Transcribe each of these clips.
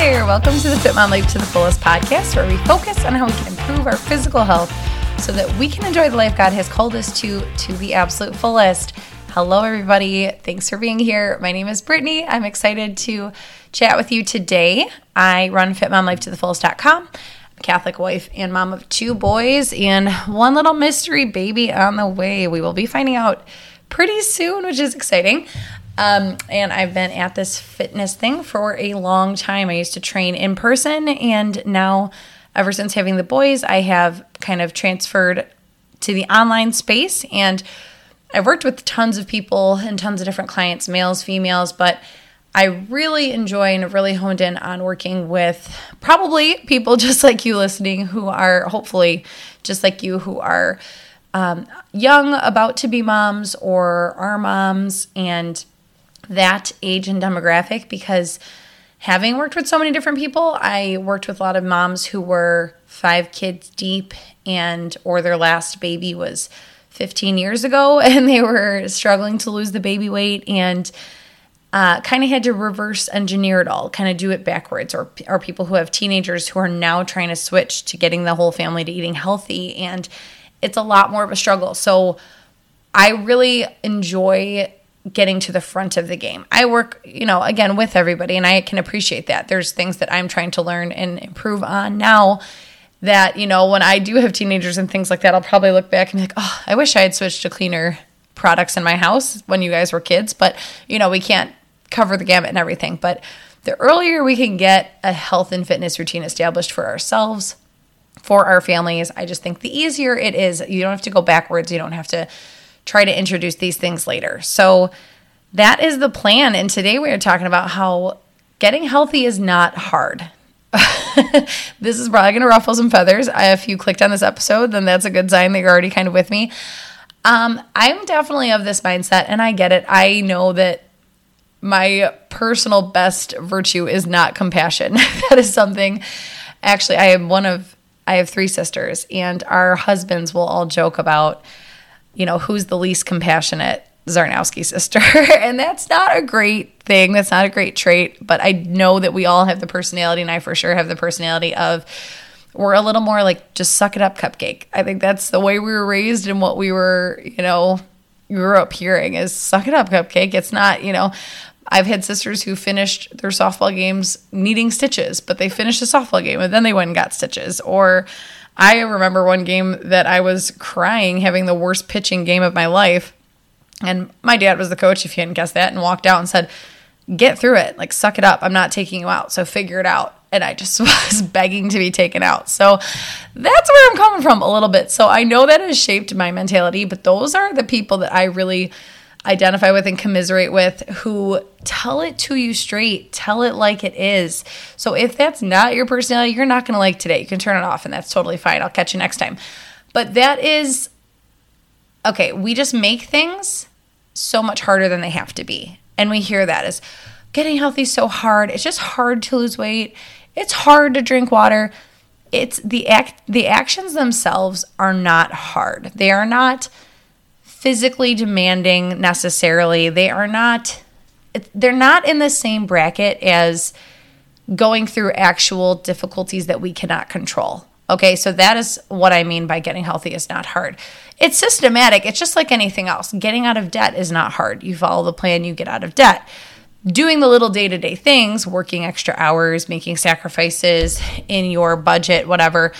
there. Welcome to the Fit Mom Life to the Fullest podcast, where we focus on how we can improve our physical health so that we can enjoy the life God has called us to to the absolute fullest. Hello, everybody. Thanks for being here. My name is Brittany. I'm excited to chat with you today. I run fitmomlifetothefullest.com. I'm a Catholic wife and mom of two boys and one little mystery baby on the way. We will be finding out pretty soon, which is exciting. Um, and I've been at this fitness thing for a long time. I used to train in person, and now, ever since having the boys, I have kind of transferred to the online space. And I've worked with tons of people and tons of different clients, males, females, but I really enjoy and really honed in on working with probably people just like you listening who are hopefully just like you who are um, young, about to be moms, or are moms, and that age and demographic because having worked with so many different people, I worked with a lot of moms who were five kids deep and or their last baby was 15 years ago and they were struggling to lose the baby weight and uh, kind of had to reverse engineer it all, kind of do it backwards, or, or people who have teenagers who are now trying to switch to getting the whole family to eating healthy. And it's a lot more of a struggle. So I really enjoy getting to the front of the game. I work, you know, again with everybody and I can appreciate that. There's things that I'm trying to learn and improve on now that, you know, when I do have teenagers and things like that, I'll probably look back and be like, "Oh, I wish I had switched to cleaner products in my house when you guys were kids." But, you know, we can't cover the gamut and everything, but the earlier we can get a health and fitness routine established for ourselves, for our families, I just think the easier it is. You don't have to go backwards. You don't have to try to introduce these things later. So that is the plan. And today we are talking about how getting healthy is not hard. this is probably going to ruffle some feathers. If you clicked on this episode, then that's a good sign that you're already kind of with me. Um, I'm definitely of this mindset, and I get it. I know that my personal best virtue is not compassion. that is something. Actually, I am one of. I have three sisters, and our husbands will all joke about you know, who's the least compassionate Zarnowski sister. and that's not a great thing. That's not a great trait. But I know that we all have the personality, and I for sure have the personality of we're a little more like just suck it up, cupcake. I think that's the way we were raised and what we were, you know, grew up hearing is suck it up, cupcake. It's not, you know, I've had sisters who finished their softball games needing stitches, but they finished a softball game and then they went and got stitches. Or, I remember one game that I was crying, having the worst pitching game of my life. And my dad was the coach, if you hadn't guessed that, and walked out and said, Get through it. Like, suck it up. I'm not taking you out. So figure it out. And I just was begging to be taken out. So that's where I'm coming from a little bit. So I know that has shaped my mentality, but those are the people that I really identify with and commiserate with who tell it to you straight, tell it like it is. So if that's not your personality, you're not going to like today. You can turn it off and that's totally fine. I'll catch you next time. But that is okay, we just make things so much harder than they have to be. And we hear that as getting healthy so hard. It's just hard to lose weight. It's hard to drink water. It's the act the actions themselves are not hard. They are not physically demanding necessarily. They are not they're not in the same bracket as going through actual difficulties that we cannot control. Okay, so that is what I mean by getting healthy is not hard. It's systematic. It's just like anything else. Getting out of debt is not hard. You follow the plan, you get out of debt. Doing the little day to day things, working extra hours, making sacrifices in your budget, whatever,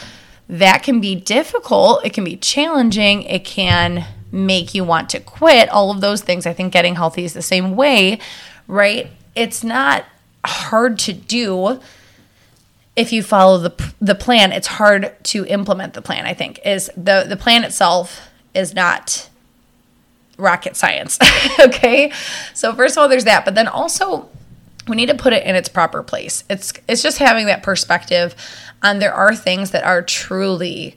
that can be difficult. It can be challenging. It can make you want to quit, all of those things. I think getting healthy is the same way, right? It's not hard to do if you follow the the plan. It's hard to implement the plan, I think. Is the the plan itself is not rocket science. okay? So first of all there's that, but then also we need to put it in its proper place. It's it's just having that perspective on there are things that are truly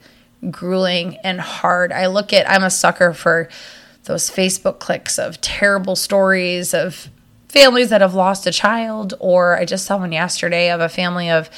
grueling and hard. I look at, I'm a sucker for those Facebook clicks of terrible stories of families that have lost a child, or I just saw one yesterday of a family of,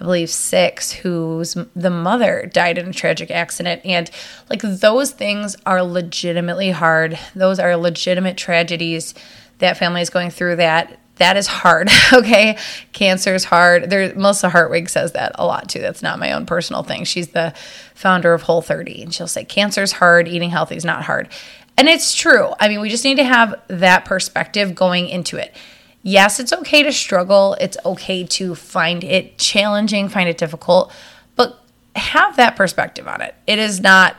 I believe, six whose the mother died in a tragic accident. And like those things are legitimately hard. Those are legitimate tragedies that family is going through that That is hard. Okay. Cancer is hard. There, Melissa Hartwig says that a lot too. That's not my own personal thing. She's the founder of Whole 30, and she'll say cancer is hard, eating healthy is not hard. And it's true. I mean, we just need to have that perspective going into it. Yes, it's okay to struggle. It's okay to find it challenging, find it difficult, but have that perspective on it. It is not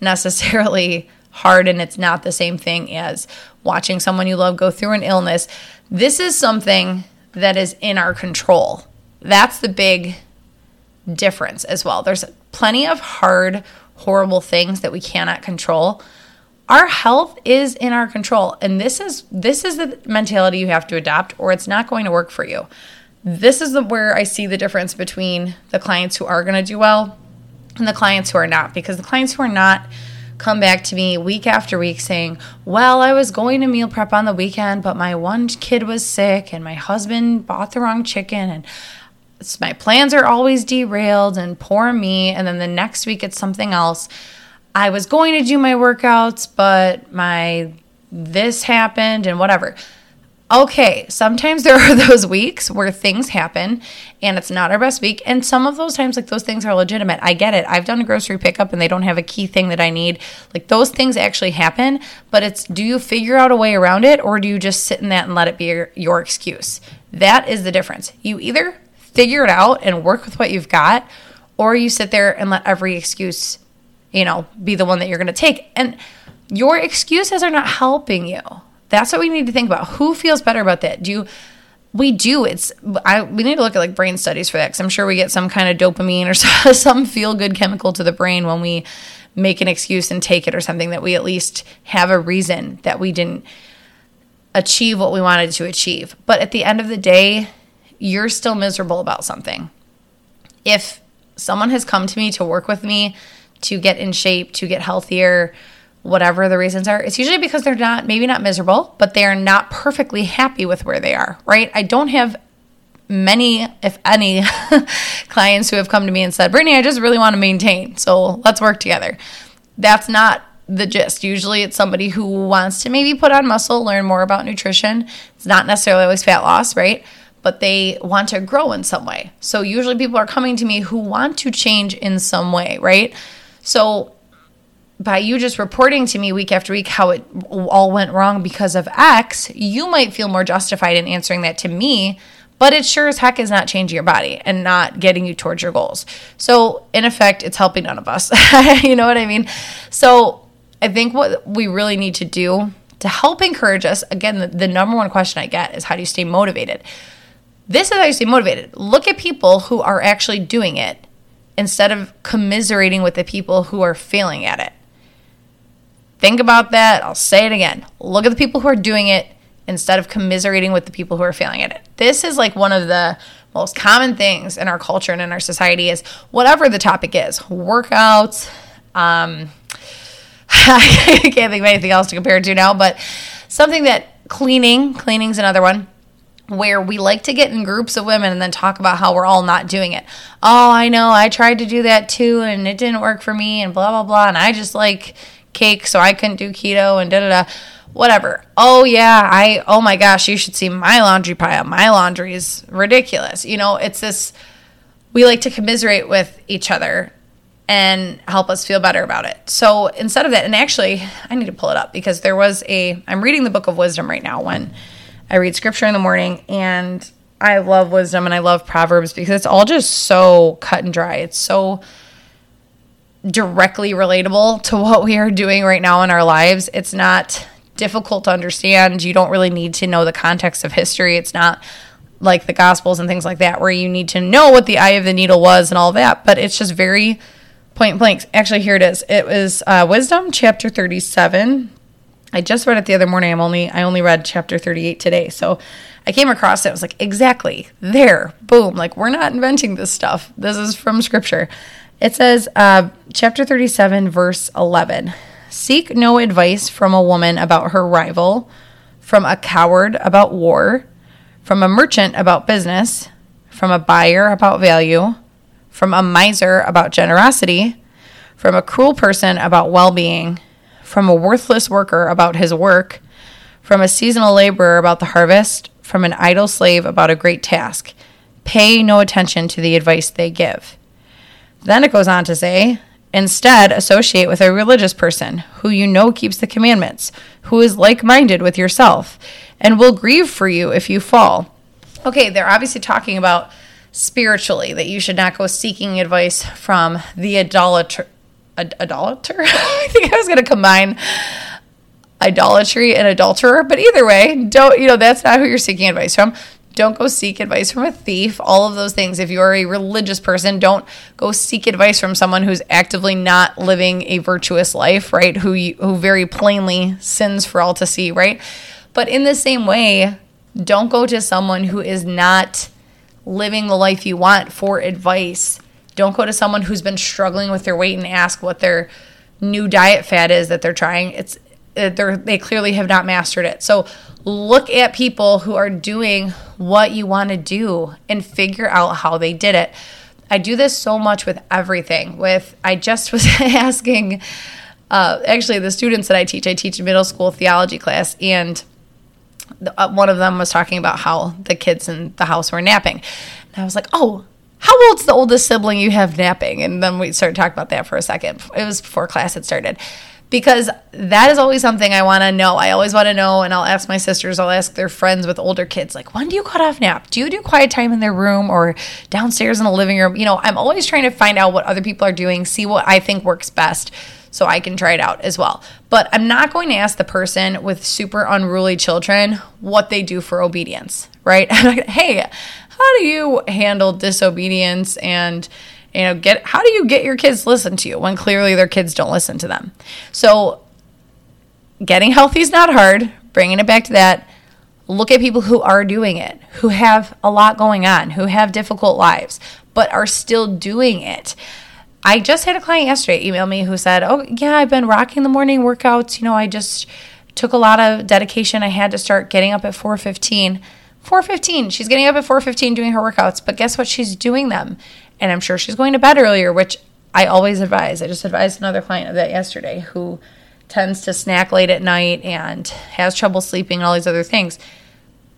necessarily hard and it's not the same thing as watching someone you love go through an illness. This is something that is in our control. That's the big difference as well. There's plenty of hard, horrible things that we cannot control. Our health is in our control, and this is this is the mentality you have to adopt, or it's not going to work for you. This is the, where I see the difference between the clients who are going to do well and the clients who are not, because the clients who are not come back to me week after week saying, Well, I was going to meal prep on the weekend, but my one kid was sick and my husband bought the wrong chicken and my plans are always derailed and poor me. And then the next week it's something else. I was going to do my workouts, but my this happened and whatever okay, sometimes there are those weeks where things happen and it's not our best week. And some of those times, like those things are legitimate. I get it. I've done a grocery pickup and they don't have a key thing that I need. Like those things actually happen, but it's do you figure out a way around it or do you just sit in that and let it be your, your excuse? That is the difference. You either figure it out and work with what you've got or you sit there and let every excuse, you know, be the one that you're going to take. And your excuses are not helping you that's what we need to think about. Who feels better about that? Do you, we do. It's I. We need to look at like brain studies for that because I'm sure we get some kind of dopamine or some feel good chemical to the brain when we make an excuse and take it or something that we at least have a reason that we didn't achieve what we wanted to achieve. But at the end of the day, you're still miserable about something. If someone has come to me to work with me to get in shape, to get healthier, whatever the reasons are, it's usually because they're not, maybe not miserable, but they're not perfectly happy with where they are, right? I don't have many, if any, clients who have come to me and said, Brittany, I just really want to maintain. So let's work together. That's not the gist. Usually it's somebody who wants to maybe put on muscle, learn more about nutrition. It's not necessarily always fat loss, right? But they want to grow in some way. So usually people are coming to me who want to change in some way, right? So by you just reporting to me week after week how it all went wrong because of X, you might feel more justified in answering that to me, but it sure as heck is not changing your body and not getting you towards your goals. So, in effect, it's helping none of us. you know what I mean? So, I think what we really need to do to help encourage us again, the, the number one question I get is how do you stay motivated? This is how you stay motivated. Look at people who are actually doing it instead of commiserating with the people who are failing at it Think about that. I'll say it again. Look at the people who are doing it instead of commiserating with the people who are failing at it. This is like one of the most common things in our culture and in our society is whatever the topic is workouts. Um, I can't think of anything else to compare it to now, but something that cleaning, cleaning's another one where we like to get in groups of women and then talk about how we're all not doing it. Oh, I know, I tried to do that too and it didn't work for me and blah, blah, blah. And I just like, cake, so I couldn't do keto and da da da. Whatever. Oh yeah, I oh my gosh, you should see my laundry pile. My laundry is ridiculous. You know, it's this we like to commiserate with each other and help us feel better about it. So instead of that, and actually, I need to pull it up because there was a, I'm reading the book of wisdom right now when I read scripture in the morning, and I love wisdom and I love Proverbs because it's all just so cut and dry. It's so directly relatable to what we are doing right now in our lives. It's not difficult to understand. You don't really need to know the context of history. It's not like the Gospels and things like that, where you need to know what the eye of the needle was and all that. But it's just very point blank. Actually, here it is. It was uh, Wisdom, chapter 37. I just read it the other morning. I'm only I only read chapter 38 today. So I came across it. I was like, exactly there, boom. Like we're not inventing this stuff. This is from scripture. It says, uh, chapter 37, verse 11 Seek no advice from a woman about her rival, from a coward about war, from a merchant about business, from a buyer about value, from a miser about generosity, from a cruel person about well being, from a worthless worker about his work, from a seasonal laborer about the harvest from an idle slave about a great task. Pay no attention to the advice they give. Then it goes on to say, Instead, associate with a religious person who you know keeps the commandments, who is like minded with yourself, and will grieve for you if you fall. Okay, they're obviously talking about spiritually that you should not go seeking advice from the idolater. Idolater? I think I was going to combine idolatry and adulterer, but either way, don't, you know, that's not who you're seeking advice from. Don't go seek advice from a thief. All of those things. If you are a religious person, don't go seek advice from someone who's actively not living a virtuous life, right? Who you, who very plainly sins for all to see, right? But in the same way, don't go to someone who is not living the life you want for advice. Don't go to someone who's been struggling with their weight and ask what their new diet fad is that they're trying. It's they they clearly have not mastered it. So look at people who are doing what you want to do and figure out how they did it. I do this so much with everything. With I just was asking uh, actually the students that I teach. I teach middle school theology class, and the, uh, one of them was talking about how the kids in the house were napping, and I was like, "Oh, how old's the oldest sibling you have napping?" And then we started talking about that for a second. It was before class had started, because that is always something I want to know. I always want to know, and I'll ask my sisters, I'll ask their friends with older kids, like, when do you cut off nap? Do you do quiet time in their room or downstairs in the living room? You know, I'm always trying to find out what other people are doing, see what I think works best so I can try it out as well. But I'm not going to ask the person with super unruly children what they do for obedience, right? hey, how do you handle disobedience and you know get how do you get your kids listen to you when clearly their kids don't listen to them? So getting healthy is not hard. Bringing it back to that look at people who are doing it who have a lot going on who have difficult lives but are still doing it. I just had a client yesterday email me who said oh yeah i've been rocking the morning workouts. You know i just took a lot of dedication. I had to start getting up at 4.15 4.15 she's getting up at 4.15 doing her workouts but guess what? She's doing them and I'm sure she's going to bed earlier, which I always advise. I just advised another client of that yesterday who tends to snack late at night and has trouble sleeping and all these other things.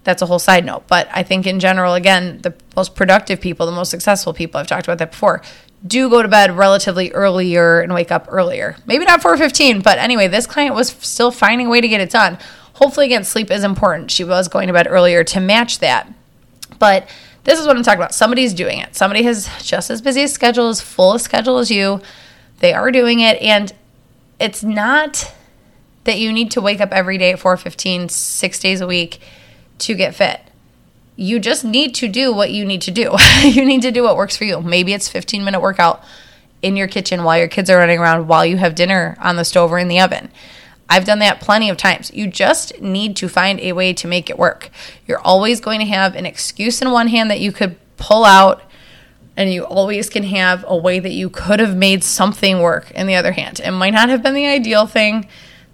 That's a whole side note. But I think in general, again, the most productive people, the most successful people, I've talked about that before, do go to bed relatively earlier and wake up earlier. Maybe not 4:15, but anyway, this client was still finding a way to get it done. Hopefully, again, sleep is important. She was going to bed earlier to match that. But this is what I'm talking about. Somebody's doing it. Somebody has just as busy a schedule, as full a schedule as you. They are doing it. And it's not that you need to wake up every day at 4.15, six days a week to get fit. You just need to do what you need to do. you need to do what works for you. Maybe it's 15 minute workout in your kitchen while your kids are running around while you have dinner on the stove or in the oven. I've done that plenty of times. You just need to find a way to make it work. You're always going to have an excuse in one hand that you could pull out, and you always can have a way that you could have made something work in the other hand. It might not have been the ideal thing.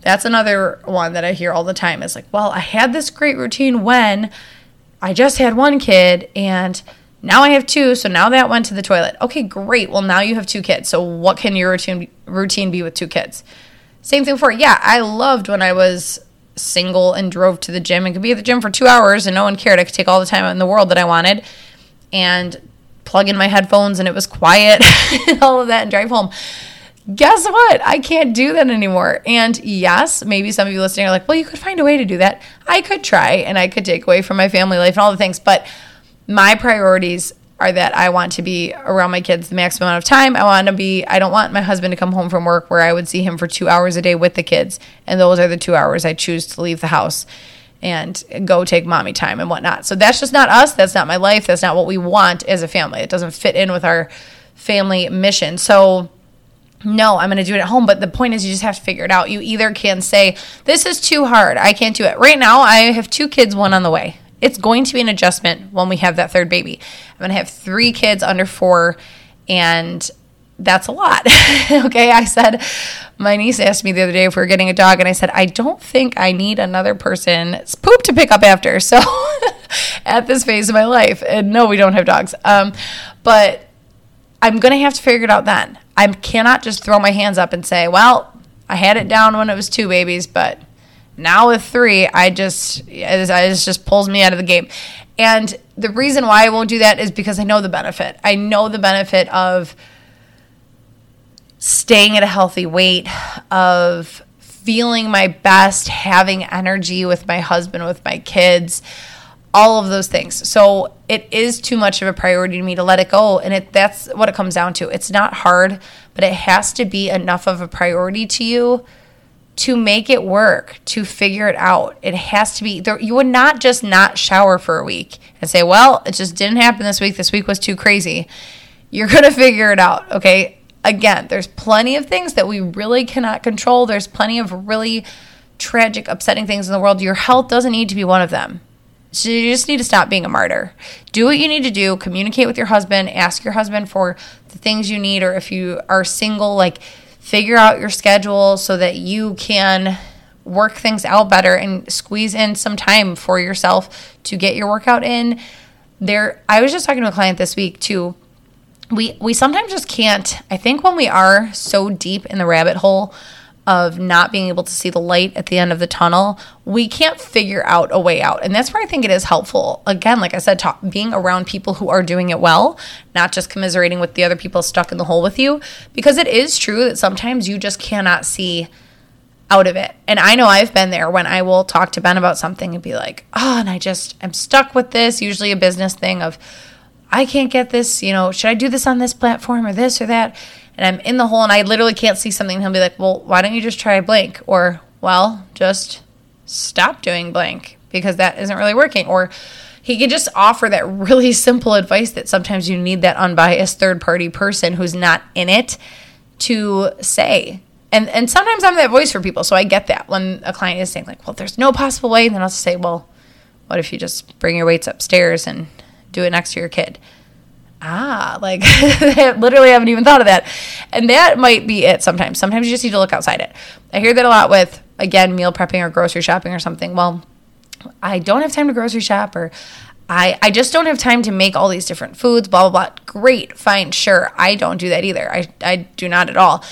That's another one that I hear all the time. Is like, well, I had this great routine when I just had one kid and now I have two, so now that went to the toilet. Okay, great. Well, now you have two kids. So what can your routine routine be with two kids? Same thing for, yeah, I loved when I was single and drove to the gym and could be at the gym for two hours and no one cared. I could take all the time in the world that I wanted and plug in my headphones and it was quiet and all of that and drive home. Guess what? I can't do that anymore. And yes, maybe some of you listening are like, well, you could find a way to do that. I could try and I could take away from my family life and all the things, but my priorities are that I want to be around my kids the maximum amount of time. I want to be, I don't want my husband to come home from work where I would see him for two hours a day with the kids. And those are the two hours I choose to leave the house and go take mommy time and whatnot. So that's just not us. That's not my life. That's not what we want as a family. It doesn't fit in with our family mission. So, no, I'm going to do it at home. But the point is, you just have to figure it out. You either can say, This is too hard. I can't do it. Right now, I have two kids, one on the way. It's going to be an adjustment when we have that third baby. I'm going to have three kids under four, and that's a lot. okay. I said, my niece asked me the other day if we were getting a dog, and I said, I don't think I need another person's poop to pick up after. So at this phase of my life, and no, we don't have dogs. Um, but I'm going to have to figure it out then. I cannot just throw my hands up and say, well, I had it down when it was two babies, but Now with three, I just it just pulls me out of the game. And the reason why I won't do that is because I know the benefit. I know the benefit of staying at a healthy weight, of feeling my best, having energy with my husband, with my kids, all of those things. So it is too much of a priority to me to let it go. And it that's what it comes down to. It's not hard, but it has to be enough of a priority to you to make it work, to figure it out. It has to be there. You would not just not shower for a week and say, well, it just didn't happen this week. This week was too crazy. You're going to figure it out. Okay. Again, there's plenty of things that we really cannot control. There's plenty of really tragic, upsetting things in the world. Your health doesn't need to be one of them. So you just need to stop being a martyr. Do what you need to do. Communicate with your husband. Ask your husband for the things you need. Or if you are single, like, figure out your schedule so that you can work things out better and squeeze in some time for yourself to get your workout in. There I was just talking to a client this week too. We we sometimes just can't. I think when we are so deep in the rabbit hole of not being able to see the light at the end of the tunnel, we can't figure out a way out. And that's where I think it is helpful. Again, like I said, talk, being around people who are doing it well, not just commiserating with the other people stuck in the hole with you, because it is true that sometimes you just cannot see out of it. And I know I've been there when I will talk to Ben about something and be like, oh, and I just, I'm stuck with this, usually a business thing of, I can't get this, you know, should I do this on this platform or this or that? And I'm in the hole and I literally can't see something, he'll be like, well, why don't you just try blank? Or, well, just stop doing blank because that isn't really working. Or he could just offer that really simple advice that sometimes you need that unbiased third party person who's not in it to say. And and sometimes I'm that voice for people, so I get that when a client is saying like, "Well, there's no possible way," and then I'll say, "Well, what if you just bring your weights upstairs and do it next to your kid?" Ah, like literally, I literally haven't even thought of that. And that might be it sometimes. Sometimes you just need to look outside it. I hear that a lot with, again, meal prepping or grocery shopping or something. Well, I don't have time to grocery shop or I, I just don't have time to make all these different foods, blah, blah, blah. Great, fine, sure. I don't do that either. I, I do not at all.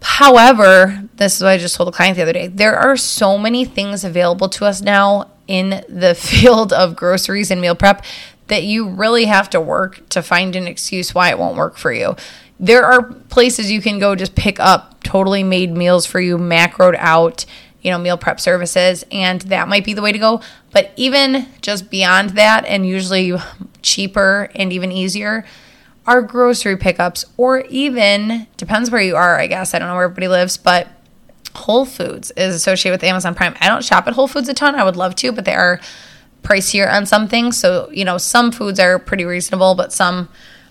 However, this is what I just told a client the other day. There are so many things available to us now in the field of groceries and meal prep that you really have to work to find an excuse why it won't work for you. There are places you can go just pick up totally made meals for you, macroed out, you know, meal prep services, and that might be the way to go. But even just beyond that, and usually cheaper and even easier, are grocery pickups, or even depends where you are, I guess. I don't know where everybody lives, but Whole Foods is associated with Amazon Prime. I don't shop at Whole Foods a ton. I would love to, but they are pricier on some things. So, you know, some foods are pretty reasonable, but some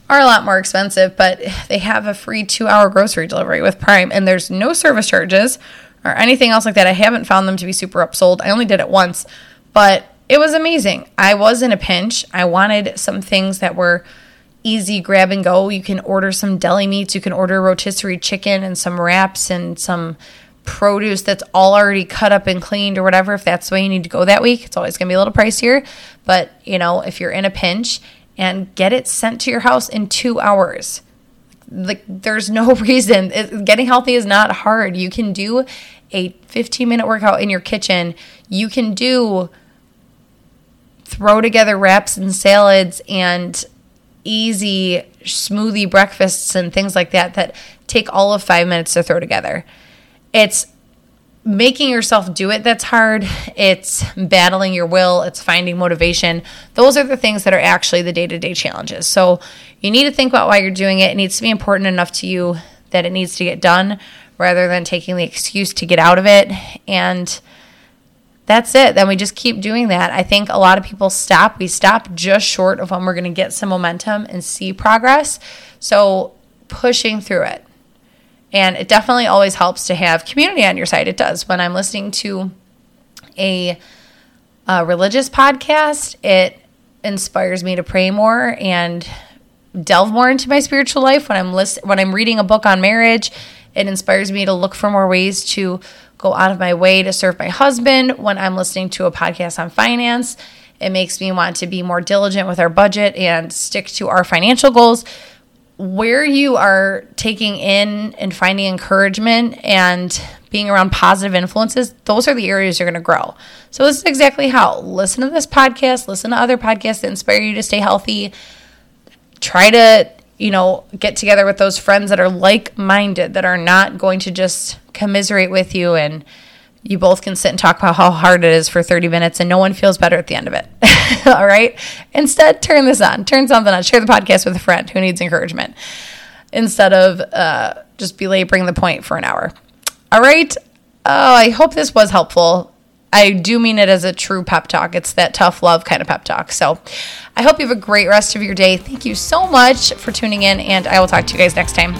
are a lot more expensive. But they have a free two hour grocery delivery with Prime, and there's no service charges or anything else like that. I haven't found them to be super upsold. I only did it once, but it was amazing. I was in a pinch. I wanted some things that were easy grab and go. You can order some deli meats, you can order rotisserie chicken and some wraps and some produce that's all already cut up and cleaned or whatever, if that's the way you need to go that week, it's always going to be a little pricier. But, you know, if you're in a pinch and get it sent to your house in two hours, like there's no reason. It, getting healthy is not hard. You can do a 15 minute workout in your kitchen. You can do throw together wraps and salads and easy smoothie breakfasts and things like that that take all of five minutes to throw together. It's making yourself do it that's hard. It's battling your will, it's finding motivation. Those are the things that are actually the day to day challenges. So you need to think about why you're doing it. It needs to be important enough to you that it needs to get done rather than taking the excuse to get out of it. And that's it. Then we just keep doing that. I think a lot of people stop. We stop just short of when we're going to get some momentum and see progress. So pushing through it. And it definitely always helps to have community on your side. It does. When I'm listening to a, a religious podcast, it inspires me to pray more and delve more into my spiritual life. When I'm list- when I'm reading a book on marriage, it inspires me to look for more ways to go out of my way to serve my husband. When I'm listening to a podcast on finance, it makes me want to be more diligent with our budget and stick to our financial goals where you are taking in and finding encouragement and being around positive influences, those are the areas you're going to grow. So, this is exactly how listen to this podcast, listen to other podcasts that inspire you to stay healthy. Try to, you know, get together with those friends that are like minded, that are not going to just commiserate with you and you both can sit and talk about how hard it is for 30 minutes and no one feels better at the end of it. All right. Instead, turn this on, turn something on, share the podcast with a friend who needs encouragement instead of uh, just belaboring the point for an hour. All right. Oh, I hope this was helpful. I do mean it as a true pep talk. It's that tough love kind of pep talk. So I hope you have a great rest of your day. Thank you so much for tuning in, and I will talk to you guys next time.